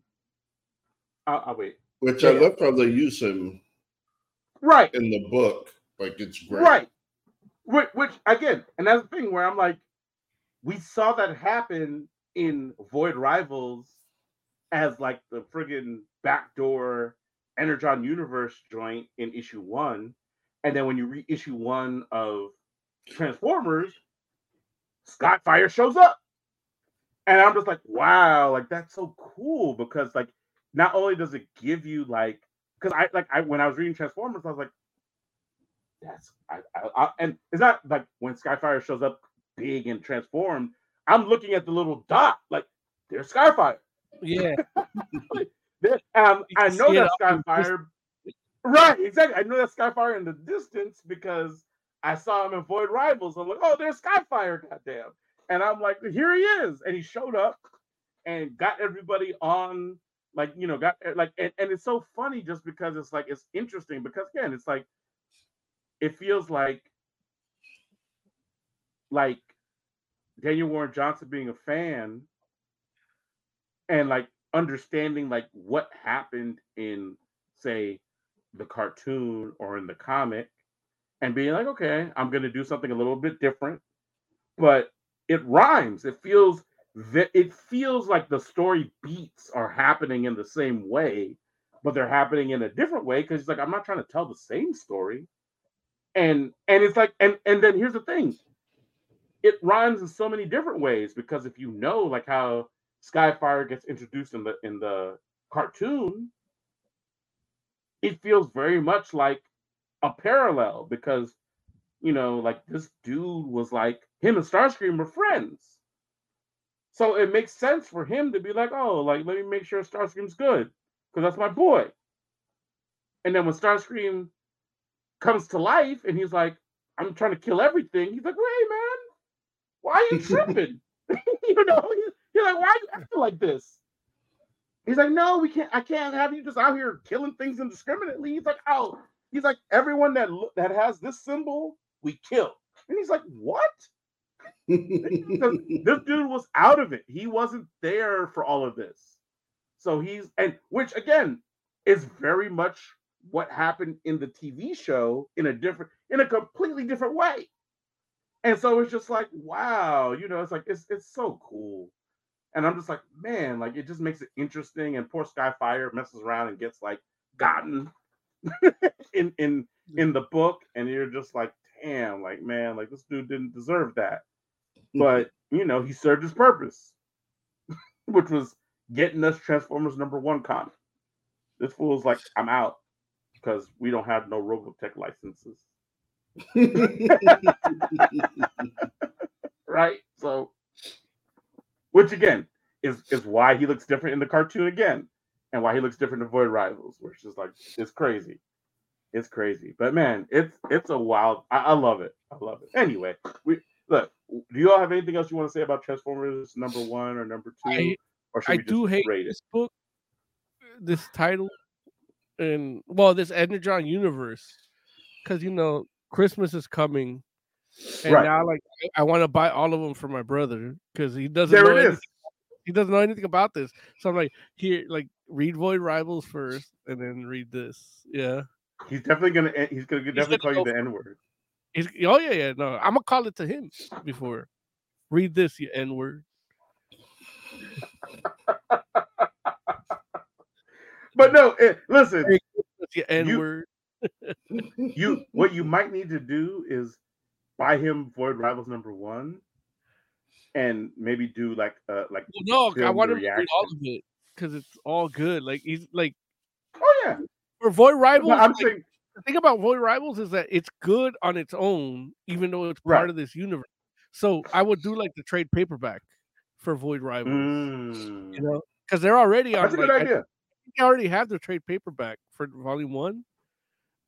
I'll, I'll wait. Which yeah. I love how they use him right in the book. Like it's great. Right. Which, which again, and that's the thing where I'm like, we saw that happen in Void Rivals as like the friggin' backdoor Energon Universe joint in issue one. And then when you reissue one of Transformers, Skyfire shows up. And I'm just like, wow, like that's so cool because like not only does it give you like because I like I when I was reading Transformers, I was like, that's I, I, I and it's not like when Skyfire shows up big and transformed, I'm looking at the little dot, like there's Skyfire. Yeah. [laughs] um, I know that Skyfire. Right, exactly. I know that Skyfire in the distance because I saw him in Void Rivals. I'm like, oh, there's Skyfire, goddamn. And I'm like, here he is. And he showed up and got everybody on, like, you know, got eh, like, and, and it's so funny just because it's like, it's interesting because, again, it's like, it feels like like Daniel Warren Johnson being a fan and like understanding like what happened in say the cartoon or in the comic and being like okay i'm going to do something a little bit different but it rhymes it feels it feels like the story beats are happening in the same way but they're happening in a different way because he's like, I'm not trying to tell the same story. And and it's like, and and then here's the thing, it rhymes in so many different ways because if you know like how Skyfire gets introduced in the in the cartoon, it feels very much like a parallel because you know, like this dude was like him and Starscream were friends. So it makes sense for him to be like, oh, like let me make sure Starscream's good because that's my boy. And then when Starscream comes to life and he's like, I'm trying to kill everything, he's like, hey man, why are you [laughs] tripping? [laughs] you know, you're like, why are you acting like this? He's like, no, we can't. I can't have you just out here killing things indiscriminately. He's like, oh, he's like, everyone that that has this symbol, we kill. And he's like, what? [laughs] this dude was out of it. He wasn't there for all of this. So he's and which again is very much what happened in the TV show in a different in a completely different way. And so it's just like, wow, you know, it's like it's it's so cool. And I'm just like, man, like it just makes it interesting. And poor Skyfire messes around and gets like gotten [laughs] in in in the book, and you're just like, damn, like man, like this dude didn't deserve that. Mm-hmm. But you know, he served his purpose, [laughs] which was getting us Transformers number one comic. This fool's like, I'm out because we don't have no Robotech licenses. [laughs] right? So, which again is is why he looks different in the cartoon again, and why he looks different in Void Rivals, which is like it's crazy, it's crazy. But man, it's it's a wild. I, I love it. I love it. Anyway, we look. Do you all have anything else you want to say about Transformers number one or number two? I, or I do hate this book, this title, and well, this Energon universe, because you know Christmas is coming, and right. now like I want to buy all of them for my brother because he doesn't there know it anything, is. he doesn't know anything about this. So I'm like, here, like read Void Rivals first, and then read this. Yeah, he's definitely gonna eh, he's gonna definitely gonna call you the N word. He's, oh yeah, yeah. No, I'm gonna call it to him before. Read this, you N word. but no, it, listen, you N word [laughs] you what you might need to do is buy him Void Rivals number one, and maybe do like uh like well, no, I want to read all of it because it's all good. Like he's like, oh yeah, for Void Rivals. I'm like, saying the thing about Void Rivals is that it's good on its own, even though it's part right. of this universe. So I would do like the trade paperback for Void Rivals, mm. you know, because they're already on. That's a like, good idea. I, they already have the trade paperback for Volume One,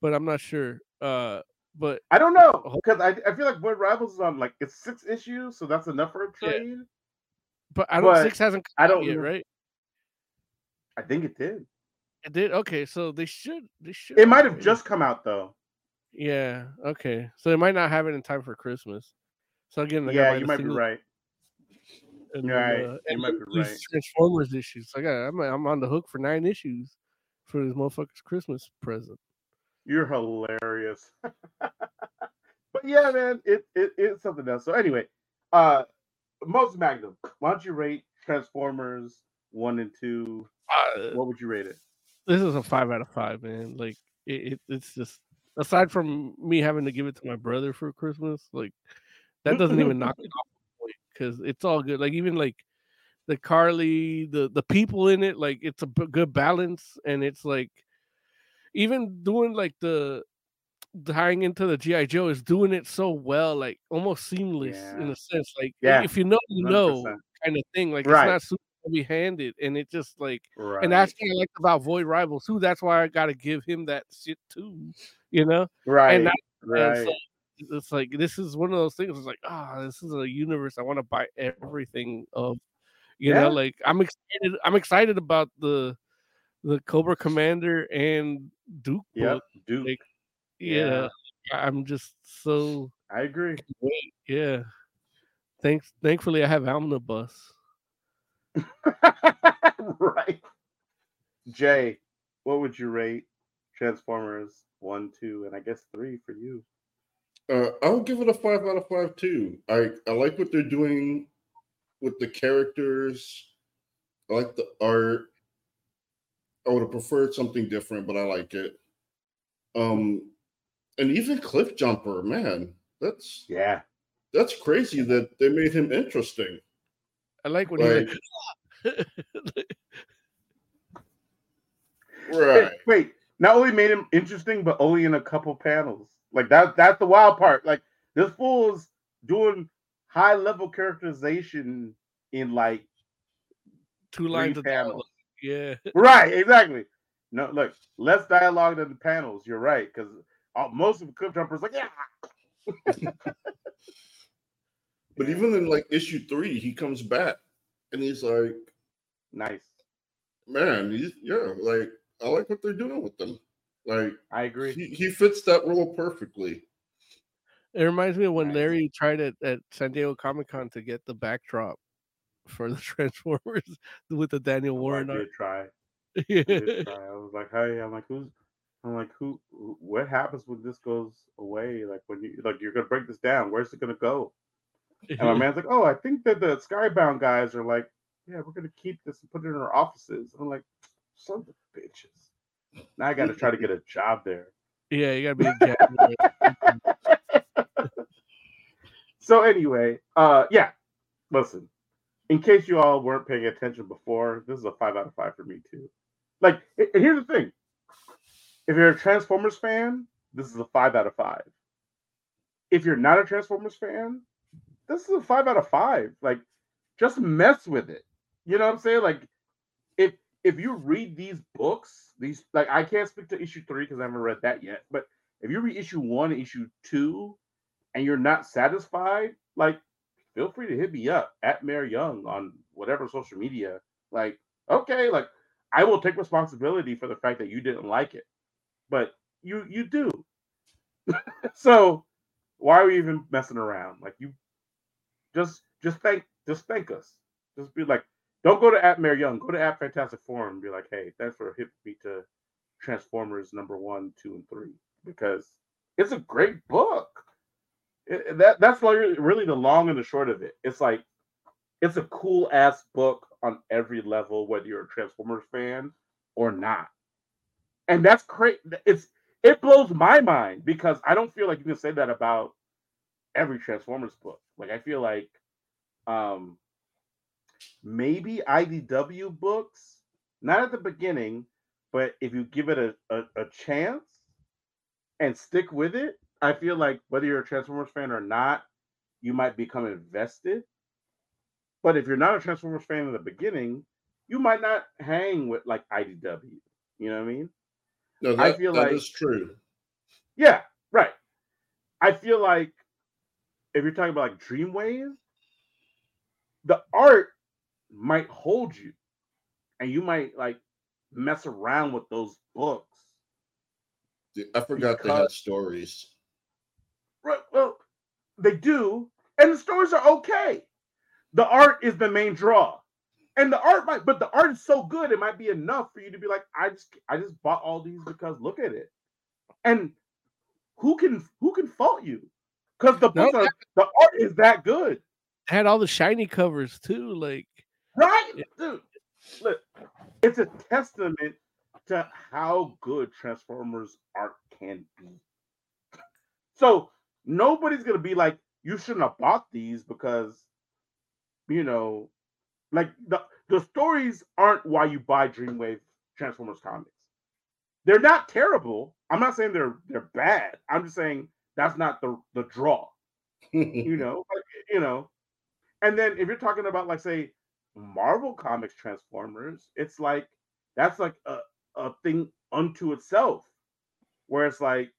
but I'm not sure. Uh, but I don't know because I, I feel like Void Rivals is on like it's six issues, so that's enough for a trade. Yeah. But I don't But six hasn't I don't yet, right? I think it did. It did. Okay, so they should. They should. It might have just come out though. Yeah. Okay. So they might not have it in time for Christmas. So again, yeah, you might be single- right. and, Right, uh, you and might be right. Transformers issues. I got. I'm, I'm on the hook for nine issues for this motherfucker's Christmas present. You're hilarious. [laughs] but yeah, man, it, it it's something else. So anyway, uh most Magnum, why don't you rate Transformers one and two? Uh, What would you rate it? This is a five out of five, man. Like it, it, it's just aside from me having to give it to my brother for Christmas, like that doesn't even knock it off because it's all good. Like even like the Carly, the the people in it, like it's a b- good balance, and it's like even doing like the tying into the GI Joe is doing it so well, like almost seamless in a sense. Like Yeah, if you know, you know, 100%. kind of thing. Like Right. it's not super heavy handed, and it just like Right. and that's what I liked about Void Rivals too. That's why I got to give him that shit too, you know. right. And, and right. so it's like this is one of those things. It's like ah, this is a universe I want to buy everything of. You Yeah. know, like I'm excited. I'm excited about the the Cobra Commander and Duke Yeah. Duke. like, Yeah, Yeah. I'm just so I agree. Yeah. Thanks. Thankfully, I have Omnibus. [laughs] right. Jay, what would you rate Transformers one, two, and I guess three for you? Uh, I'll give it a five out of five too. I I like what they're doing with the characters. I like the art. I would have preferred something different, but I like it. Um, and even Cliffjumper, man, that's yeah, that's crazy that they made him interesting. I like when Like, he like, [laughs] right? Wait, wait, not only made him interesting, but only in a couple panels. Like that that's the wild part. Like this fool's doing high level characterization in like two lines of panels. dialogue. Yeah. [laughs] right, exactly. No, look, less dialogue than the panels. You're right, because uh, most of the Cliffjumper's like, yeah, [laughs] But even in like issue three, he comes back and he's like, nice. man, he's yeah, like I like what they're doing with them. Like I agree. he, he fits that role perfectly. It reminds me of when Nice. Larry tried it at San Diego Comic Con to get the backdrop for the [laughs] Transformers with the Daniel oh, I Warren art. did try. [laughs] I, did try. I was like, "Hey," I'm like, who's? I'm like, who? who- What happens when this goes away? Like when you like you're gonna break this down. Where's it gonna go? And my man's like, oh, I think that the Skybound guys are like, yeah, we're gonna keep this and put it in our offices. I'm like, son of bitches. Now I got to try to get a job there. yeah, you gotta be a [laughs] So anyway, uh, yeah. Listen, in case you all weren't paying attention before, this is a five out of five for me too. Like, and here's the thing: if you're a Transformers fan, this is a five out of five. If you're not a Transformers fan, this is a five out of five. Like, just mess with it. You know what I'm saying? Like, if if you read these books, these like I can't speak to issue three because I haven't read that yet. But if you read issue one, issue two, and you're not satisfied, like feel free to hit me up at Mayor Young on whatever social media. Like, okay, like I will take responsibility for the fact that you didn't like it, but you you do. [laughs] so why are we even messing around? Like you just just thank just thank us. Just be like, don't go to at Mayor Young, go to at Fantastic Forum and be like, hey, thanks for hitting me to Transformers number one, two, and three because it's a great book. It- that that's like really the long and the short of it. It's like it's a cool ass book on every level, whether you're a Transformers fan or not. And that's great. It's it blows my mind because I don't feel like you can say that about every Transformers book. Like I feel like um maybe IDW books, not at the beginning, but if you give it a, a, a chance and stick with it, I feel like whether you're a Transformers fan or not, you might become invested. But if you're not a Transformers fan in the beginning, you might not hang with like IDW. You know what I mean? No, I feel that like- is true. Yeah, right. I feel like if you're talking about like Dreamwave, the art might hold you, and you might like mess around with those books. I forgot they had stories. Right. Well, they do, and the stories are okay. The art is the main draw, and the art might, but the art is so good, it might be enough for you to be like, I just, I just bought all these because look at it, and who can, who can fault you? Because the are, the art is that good, had all the shiny covers too. Like right, Yeah. dude? Look, it's a testament to how good Transformers art can be. So nobody's gonna be like, you shouldn't have bought these because, you know, like the the stories aren't why you buy Dreamwave Transformers comics. They're not terrible. I'm not saying they're they're bad. I'm just saying that's not the the draw. You [laughs] know, like, you know. And then if you're talking about like say Marvel Comics Transformers, it's like that's like a, a thing unto itself. Where it's like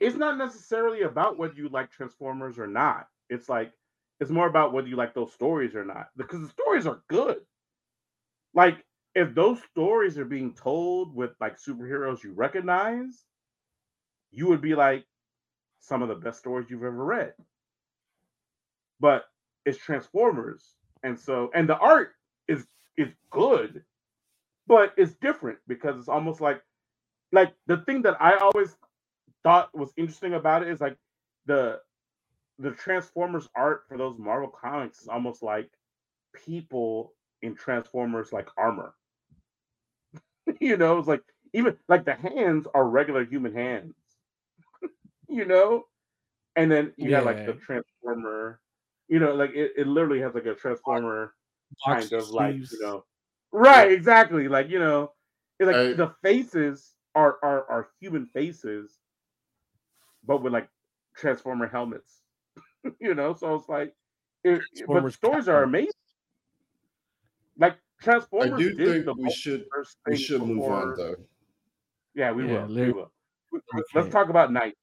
it's not necessarily about whether you like Transformers or not. It's like it's more about whether you like those stories or not. Because the stories are good. Like if those stories are being told with like superheroes you recognize, you would be like some of the best stories you've ever read. But it's Transformers, and so and the art is is good, but it's different because it's almost like like the thing that I always thought was interesting about it is like the the Transformers art for those Marvel comics is almost like people in Transformers like armor. [laughs] you know, it's like even like the hands are regular human hands. You know? And then you have like the transformer, you know, like it, it literally has like a transformer Box kind of like, you know. Right, exactly. Like, you know, it's like I- the faces are, are are human faces, but with like transformer helmets. [laughs] you know, so it's like it, but the stories are amazing. Like I Transformers do did think the we should we thing should move on though. Yeah, we Yeah, will. We will. we Let's can't. talk about Knight.